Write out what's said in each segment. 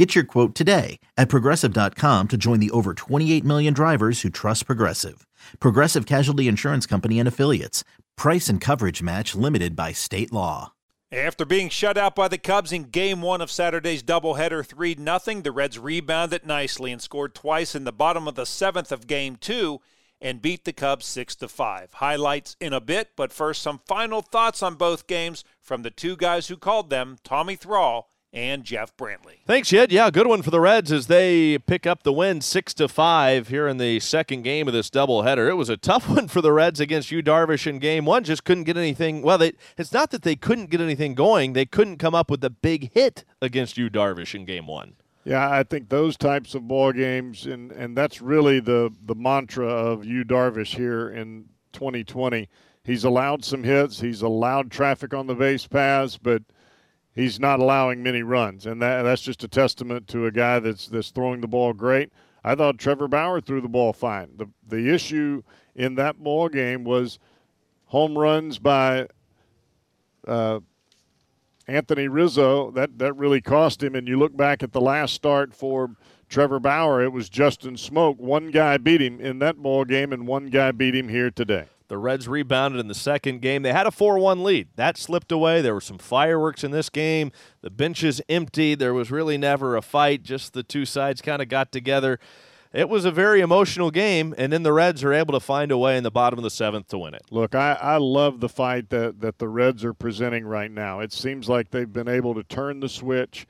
Get your quote today at progressive.com to join the over 28 million drivers who trust Progressive. Progressive Casualty Insurance Company and Affiliates. Price and coverage match limited by state law. After being shut out by the Cubs in game one of Saturday's doubleheader 3 0, the Reds rebounded nicely and scored twice in the bottom of the seventh of game two and beat the Cubs 6 to 5. Highlights in a bit, but first some final thoughts on both games from the two guys who called them, Tommy Thrall and Jeff Brantley. Thanks, Jed. Yeah, good one for the Reds as they pick up the win six to five here in the second game of this doubleheader. It was a tough one for the Reds against Yu Darvish in game one. Just couldn't get anything. Well, they, it's not that they couldn't get anything going; they couldn't come up with a big hit against Yu Darvish in game one. Yeah, I think those types of ball games, and, and that's really the, the mantra of Yu Darvish here in 2020. He's allowed some hits, he's allowed traffic on the base paths, but – he's not allowing many runs, and that, that's just a testament to a guy that's that's throwing the ball great. I thought Trevor Bauer threw the ball fine. The the issue in that ball game was home runs by uh, Anthony Rizzo. That that really cost him. And you look back at the last start for Trevor Bauer, it was Justin Smoak. One guy beat him in that ball game, and one guy beat him here today. The Reds rebounded in the second game. They had a 4 1 lead. That slipped away. There were some fireworks in this game. The benches empty. There was really never a fight. Just the two sides kind of got together. It was a very emotional game, and then the Reds are able to find a way in the bottom of the seventh to win it. Look, I, I love the fight that, that the Reds are presenting right now. It seems like they've been able to turn the switch.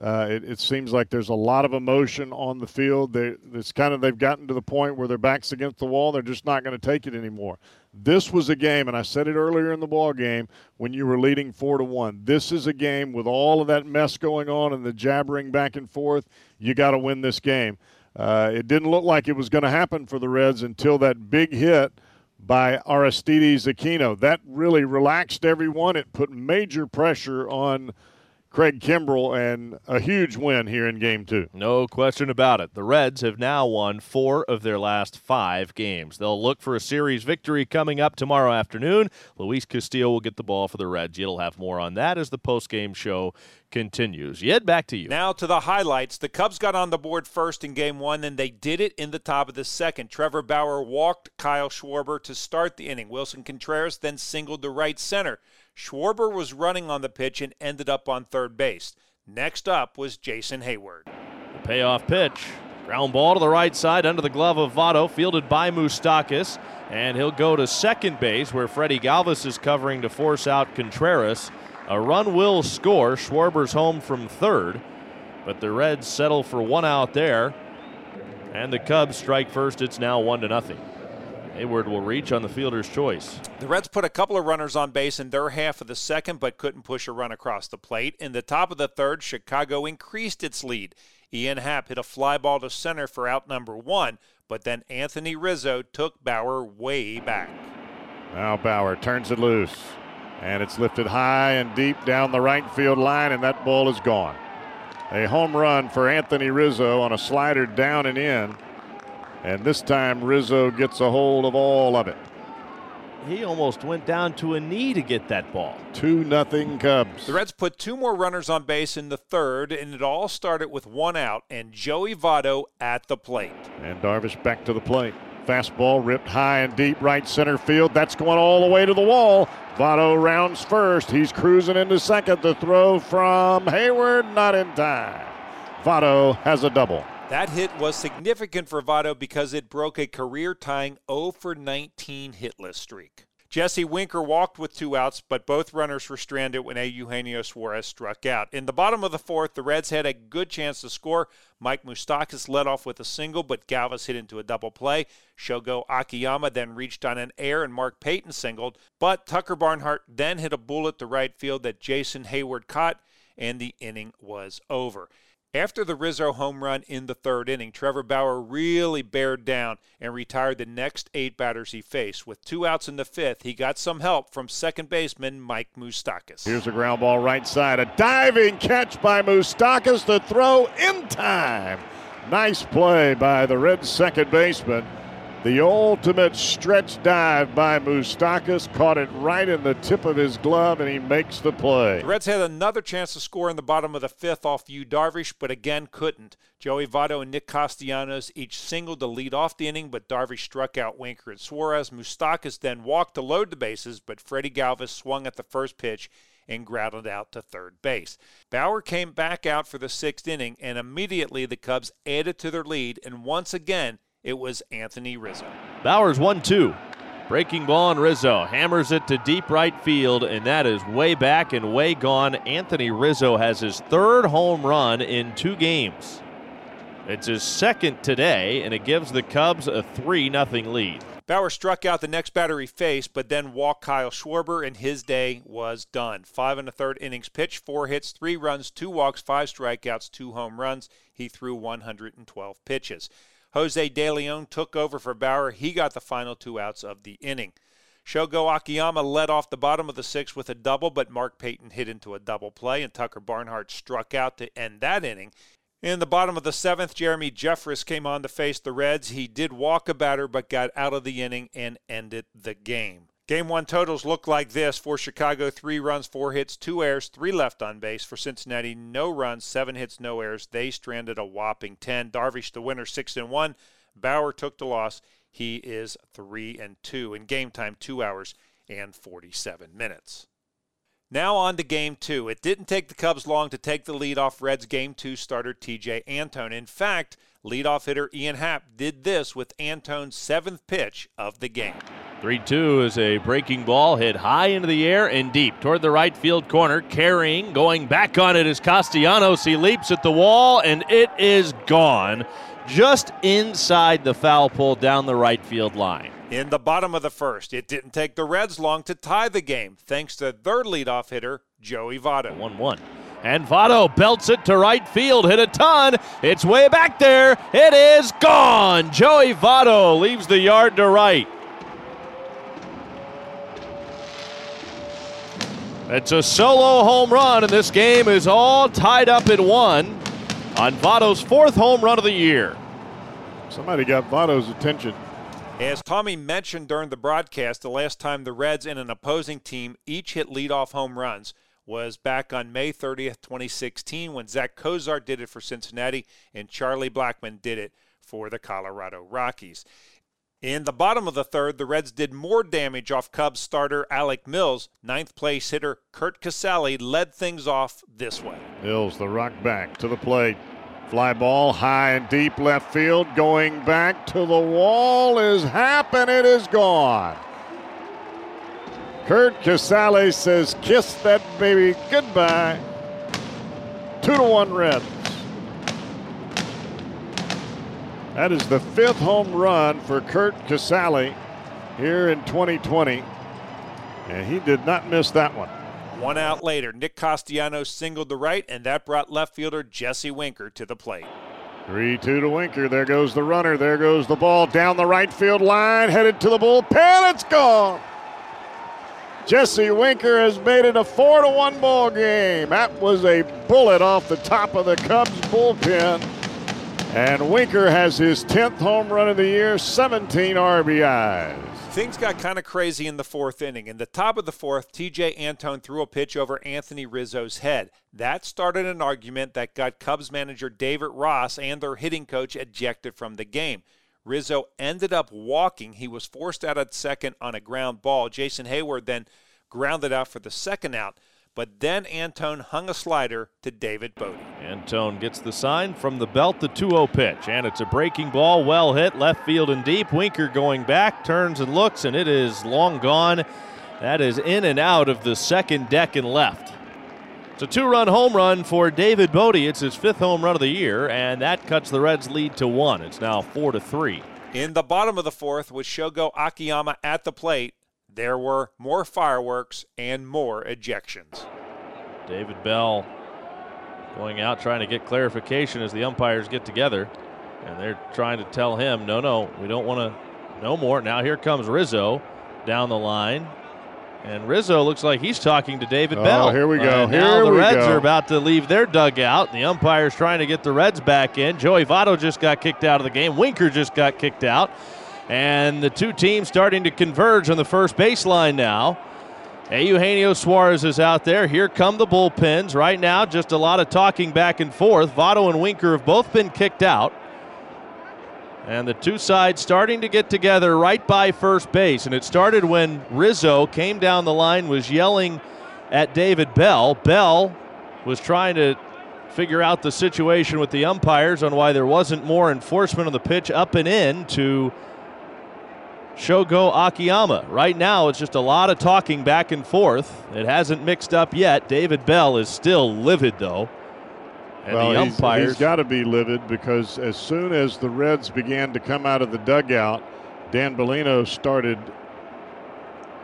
Uh, it, it, seems like there's a lot of emotion on the field. They, it's kind of they've gotten to the point where their backs against the wall. They're just not going to take it anymore. This was a game, and I said it earlier in the ball game when you were leading four to one. This is a game with all of that mess going on and the jabbering back and forth. You got to win this game. Uh, it didn't look like it was going to happen for the Reds until that big hit by Aristides Aquino. That really relaxed everyone. It put major pressure on Craig Kimbrel and a huge win here in game two. No question about it. The Reds have now won four of their last five games. They'll look for a series victory coming up tomorrow afternoon. Luis Castillo will get the ball for the Reds. You'll have more on that as the post-game show continues. Yed, back to you. Now to the highlights. The Cubs got on the board first in game one, and they did it in the top of the second. Trevor Bauer walked Kyle Schwarber to start the inning. Willson Contreras then singled to right center. Schwarber was running on the pitch and ended up on third base. Next up was Jason Heyward. The payoff pitch. Ground ball to the right side under the glove of Votto, fielded by Moustakas, and he'll go to second base where Freddie Galvis is covering to force out Contreras. A run will score. Schwarber's home from third, but the Reds settle for one out there, and the Cubs strike first. It's now one to nothing. Heyward will reach on the fielder's choice. The Reds put a couple of runners on base in their half of the second, but couldn't push a run across the plate. In the top of the third, Chicago increased its lead. Ian Happ hit a fly ball to center for out number one, but then Anthony Rizzo took Bauer way back. Now Bauer turns it loose, and it's lifted high and deep down the right field line, and that ball is gone. A home run for Anthony Rizzo on a slider down and in. And this time Rizzo gets a hold of all of it. He almost went down to a knee to get that ball. 2 nothing Cubs. The Reds put two more runners on base in the third, and it all started with one out and Joey Votto at the plate. And Darvish back to the plate. Fastball ripped high and deep right center field. That's going all the way to the wall. Votto rounds first. He's cruising into second. The throw from Heyward, not in time. Votto has a double. That hit was significant for Votto because it broke a career tying 0 for 19 hitless streak. Jesse Winker walked with two outs, but both runners were stranded when Eugenio Suarez struck out. In the bottom of the fourth, the Reds had a good chance to score. Mike Moustakas led off with a single, but Galvis hit into a double play. Shogo Akiyama then reached on an air, and Mark Payton singled. But Tucker Barnhart then hit a bullet to right field that Jason Heyward caught, and the inning was over. After the Rizzo home run in the third inning, Trevor Bauer really bared down and retired the next eight batters he faced. With two outs in the fifth, he got some help from second baseman Mike Moustakas. Here's a ground ball right side. A diving catch by Moustakas to throw in time. Nice play by the Red second baseman. The ultimate stretch dive by Moustakas caught it right in the tip of his glove, and he makes the play. The Reds had another chance to score in the bottom of the fifth off Yu Darvish, but again couldn't. Joey Votto and Nick Castellanos each singled to lead off the inning, but Darvish struck out Winker and Suarez. Moustakas then walked to load the bases, but Freddie Galvis swung at the first pitch and grounded out to third base. Bauer came back out for the sixth inning, and immediately the Cubs added to their lead, and once again, it was Anthony Rizzo. Bauer's 1 2. Breaking ball on Rizzo. Hammers it to deep right field, and that is way back and way gone. Anthony Rizzo has his third home run in two games. It's his second today, and it gives the Cubs a 3 0 lead. Bauer struck out the next batter he faced, but then walked Kyle Schwarber, and his day was done. Five and a third innings pitched, four hits, three runs, two walks, five strikeouts, two home runs. He threw 112 pitches. Jose De Leon took over for Bauer. He got the final two outs of the inning. Shogo Akiyama led off the bottom of the sixth with a double, but Mark Payton hit into a double play, and Tucker Barnhart struck out to end that inning. In the bottom of the seventh, Jeremy Jeffress came on to face the Reds. He did walk a batter, but got out of the inning and ended the game. Game one totals look like this for Chicago three runs, four hits, two errors, three left on base. For Cincinnati, no runs, seven hits, no errors. They stranded a whopping 10. Darvish, the winner, six and one. Bauer took the loss. He is three and two. In game time, two hours and 47 minutes. Now on to game two. It didn't take the Cubs long to take the lead off Reds game two starter Tejay Antone. In fact, leadoff hitter Ian Happ did this with Antone's seventh pitch of the game. 3 2 is a breaking ball hit high into the air and deep toward the right field corner. Carrying, going back on it is Castellanos. He leaps at the wall and it is gone just inside the foul pole down the right field line. In the bottom of the first, it didn't take the Reds long to tie the game thanks to their leadoff hitter, Joey Votto. 1 1. And Votto belts it to right field, hit a ton. It's way back there. It is gone. Joey Votto leaves the yard to right. It's a solo home run, and this game is all tied up at one on Votto's fourth home run of the year. Somebody got Votto's attention. As Tommy mentioned during the broadcast, the last time the Reds and an opposing team each hit leadoff home runs was back on May 30th, 2016, when Zack Cozart did it for Cincinnati and Charlie Blackmon did it for the Colorado Rockies. In the bottom of the third, the Reds did more damage off Cubs starter Alec Mills. Ninth place hitter Curt Casali led things off this way. Mills, the rock back to the plate. Fly ball high and deep left field. Going back to the wall is Happ and it is gone. Curt Casali says, kiss that baby goodbye. Two to one Reds. That is the fifth home run for Curt Casali here in 2020. And he did not miss that one. One out later, Nick Castellanos singled to right, and that brought left fielder Jesse Winker to the plate. 3 2 to Winker. There goes the runner. There goes the ball down the right field line, headed to the bullpen. It's gone. Jesse Winker has made it a 4 to 1 ball game. That was a bullet off the top of the Cubs bullpen. And Winker has his 10th home run of the year, 17 RBIs. Things got kind of crazy in the fourth inning. In the top of the fourth, Tejay Antone threw a pitch over Anthony Rizzo's head. That started an argument that got Cubs manager David Ross and their hitting coach ejected from the game. Rizzo ended up walking. He was forced out at second on a ground ball. Jason Heyward then grounded out for the second out. But then Antone hung a slider to David Bote. Antone gets the sign from the belt, the 2 0 pitch. And it's a breaking ball, well hit, left field and deep. Winker going back, turns and looks, and it is long gone. That is in and out of the second deck and left. It's a two run home run for David Bote. It's his fifth home run of the year, and that cuts the Reds' lead to one. It's now 4 to 3. In the bottom of the fourth, with Shogo Akiyama at the plate, there were more fireworks and more ejections. David Bell going out trying to get clarification as the umpires get together. And they're trying to tell him, no, no, we don't want to, no more. Now here comes Rizzo down the line. And Rizzo looks like he's talking to David oh, Bell. Here we go. Uh, here now the we Reds go. are about to leave their dugout. The umpire's trying to get the Reds back in. Joey Votto just got kicked out of the game. Winker just got kicked out. And the two teams starting to converge on the first baseline now. Eugenio Suarez is out there. Here come the bullpens. Right now, just a lot of talking back and forth. Votto and Winker have both been kicked out. And the two sides starting to get together right by first base. And it started when Rizzo came down the line, was yelling at David Bell. Bell was trying to figure out the situation with the umpires on why there wasn't more enforcement on the pitch up and in to Shogo Akiyama. Right now, it's just a lot of talking back and forth. It hasn't mixed up yet. David Bell is still livid, though. And well, the he's- he's got to be livid because as soon as the Reds began to come out of the dugout, Dan Bellino started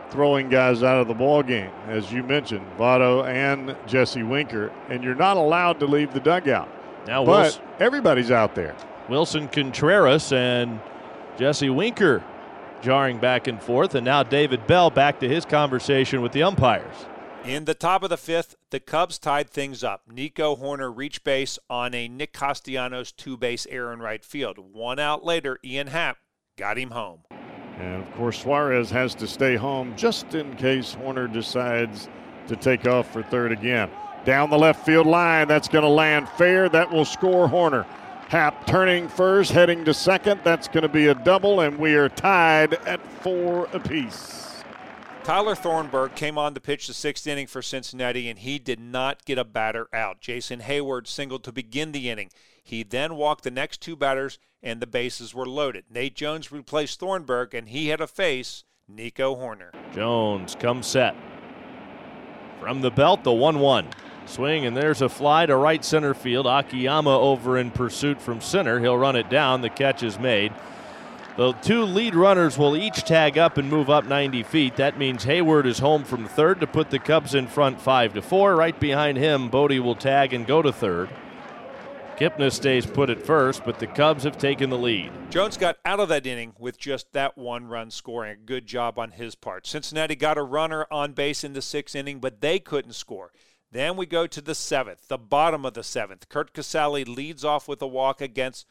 throwing guys out of the ball game, as you mentioned, Votto and Jesse Winker, and you're not allowed to leave the dugout. now But Willson, everybody's out there. Willson Contreras and Jesse Winker jarring back and forth, and now David Bell back to his conversation with the umpires. In the top of the fifth, the Cubs tied things up. Nico Hoerner reached base on a Nick Castellanos two base error in right field. One out later, Ian Happ got him home. And of course, Suarez has to stay home just in case Hoerner decides to take off for third again. Down the left field line, that's going to land fair. That will score Hoerner. Happ turning first, heading to second. That's going to be a double, and we are tied at four apiece. Tyler Thornburg came on to pitch the sixth inning for Cincinnati, and he did not get a batter out. Jason Heyward singled to begin the inning. He then walked the next two batters, and the bases were loaded. Nate Jones replaced Thornburg, and he had to face Nico Hoerner. Jones comes set. From the belt, the 1 1. Swing, and there's a fly to right center field. Akiyama over in pursuit from center. He'll run it down. The catch is made. The two lead runners will each tag up and move up 90 feet. That means Heyward is home from third to put the Cubs in front 5 to 4. Right behind him, Bote will tag and go to third. Kipnis stays put at first, but the Cubs have taken the lead. Jones got out of that inning with just that one run scoring. A good job on his part. Cincinnati got a runner on base in the sixth inning, but they couldn't score. Then we go to the seventh, the bottom of the seventh. Curt Casali leads off with a walk against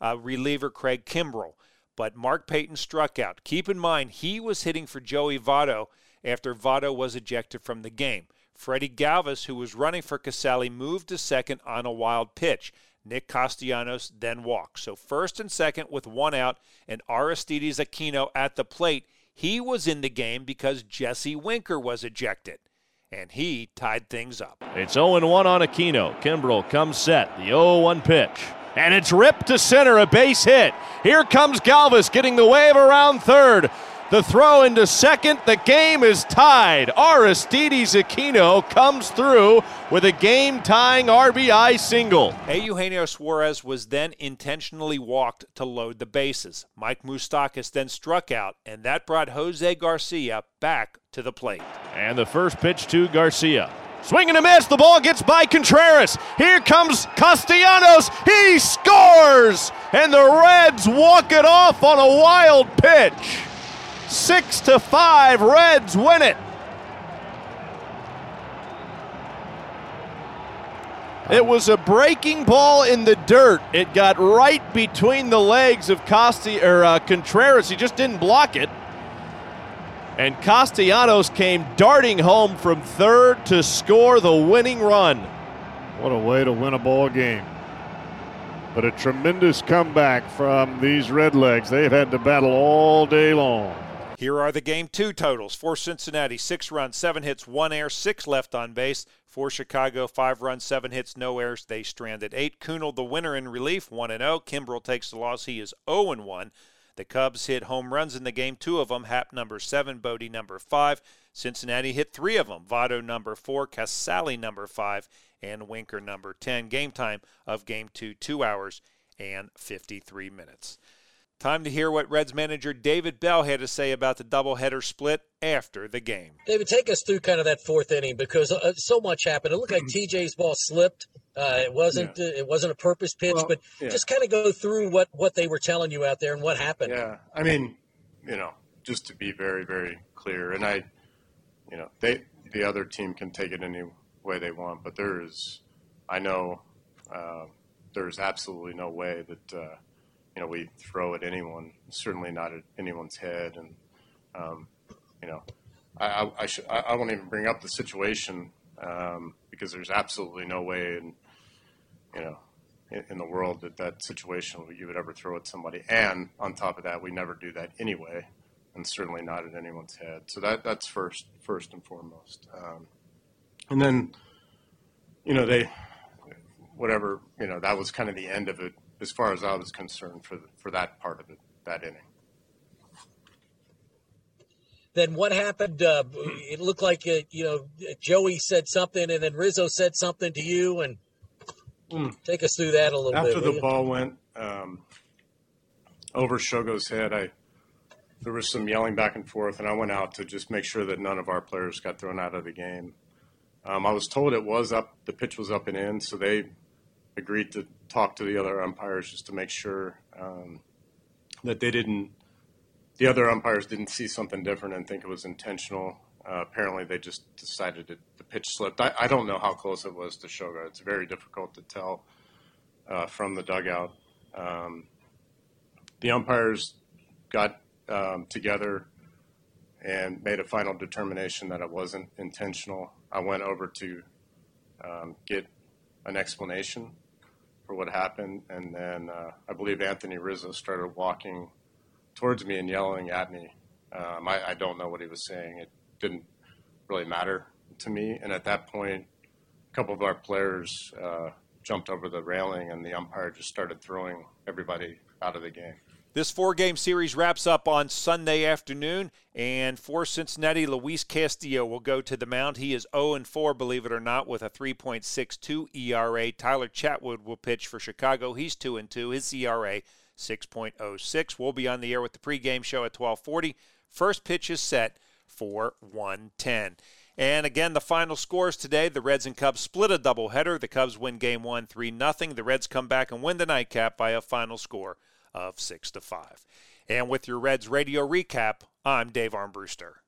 uh, reliever Craig Kimbrel, but Mark Payton struck out. Keep in mind, he was hitting for Joey Votto after Votto was ejected from the game. Freddie Galvis, who was running for Casali, moved to second on a wild pitch. Nick Castellanos then walked. So first and second with one out, and Aristides Aquino at the plate. He was in the game because Jesse Winker was ejected, and he tied things up. It's 0 1 on Aquino. Kimbrel comes set. The 0 1 pitch. And it's ripped to center, a base hit. Here comes Galvis getting the wave around third. The throw into second. The game is tied. Aristides Aquino comes through with a game tying RBI single. Eugenio Suarez was then intentionally walked to load the bases. Mike Moustakas then struck out, and that brought Jose Garcia back to the plate. And the first pitch to Garcia. Swing and a miss. The ball gets by Contreras. Here comes Castellanos. He scores! And the Reds walk it off on a wild pitch. Six to five, Reds win it. It was a breaking ball in the dirt. It got right between the legs of Costi or uh, Contreras. He just didn't block it. And Castellanos came darting home from third to score the winning run. What a way to win a ball game. But a tremendous comeback from these Redlegs. They've had to battle all day long. Here are the game two totals. For Cincinnati, six runs, seven hits, one error, six left on base. For Chicago, five runs, seven hits, no errors. They stranded eight. Kunal, the winner in relief, 1 0. Kimbrel takes the loss. He is 0 1. The Cubs hit home runs in the game, two of them. Happ number seven, Bote number five. Cincinnati hit three of them. Votto number four, Casali number five, and Winker number 10. Game time of game two, two hours and 53 minutes. Time to hear what Reds manager David Bell had to say about the doubleheader split after the game. David, take us through kind of that fourth inning because uh, so much happened. It looked like TJ's ball slipped. Uh, it wasn't yeah. uh, it wasn't a purpose pitch, well, but yeah. just kind of go through what what they were telling you out there and what happened. Yeah, I mean, you know, just to be very very clear, and I, you know, they the other team can take it any way they want, but there is, I know, uh, there's absolutely no way that uh, you know, we throw at anyone, certainly not at anyone's head. And, um, you know, I, I, I, should, I, I, won't even bring up the situation um, because there's absolutely no way in, you know, in, in, the world that that situation you would ever throw at somebody. And on top of that, we never do that anyway, and certainly not at anyone's head. So that that's first, first and foremost. Um, and then, you know, they, whatever, you know, that was kind of the end of it as far as I was concerned for the, for that part of it, that inning. Then what happened? Uh, it looked like uh, you know Joey said something, and then Rizzo said something to you, and mm. take us through that a little After bit. After the ball went um, over Shogo's head, I there was some yelling back and forth, and I went out to just make sure that none of our players got thrown out of the game. Um, I was told it was up, the pitch was up and in, so they agreed to talk to the other umpires just to make sure um, that they didn't, the other umpires didn't see something different and think it was intentional. Uh, apparently, they just decided that the pitch slipped. I, I, don't know how close it was to Shogo. It's very difficult to tell uh, from the dugout. Um, the umpires got um, together and made a final determination that it wasn't intentional. I went over to um, get an explanation for what happened. And then uh, I believe Anthony Rizzo started walking towards me and yelling at me. Um, I, I, don't know what he was saying. It didn't really matter to me. And at that point, a couple of our players uh, jumped over the railing, and the umpire just started throwing everybody out of the game. This four game series wraps up on Sunday afternoon, and for Cincinnati, Luis Castillo will go to the mound. He is 0 4, believe it or not, with a 3.62 ERA. Tyler Chatwood will pitch for Chicago. He's 2 2. His ERA 6.06. We'll be on the air with the pregame show at 1240. First pitch is set for 110. And again, the final scores today the Reds and Cubs split a doubleheader. The Cubs win game one 3 0. The Reds come back and win the nightcap by a final score of 6 to 5. And with your Reds radio recap, I'm Dave Armbruster.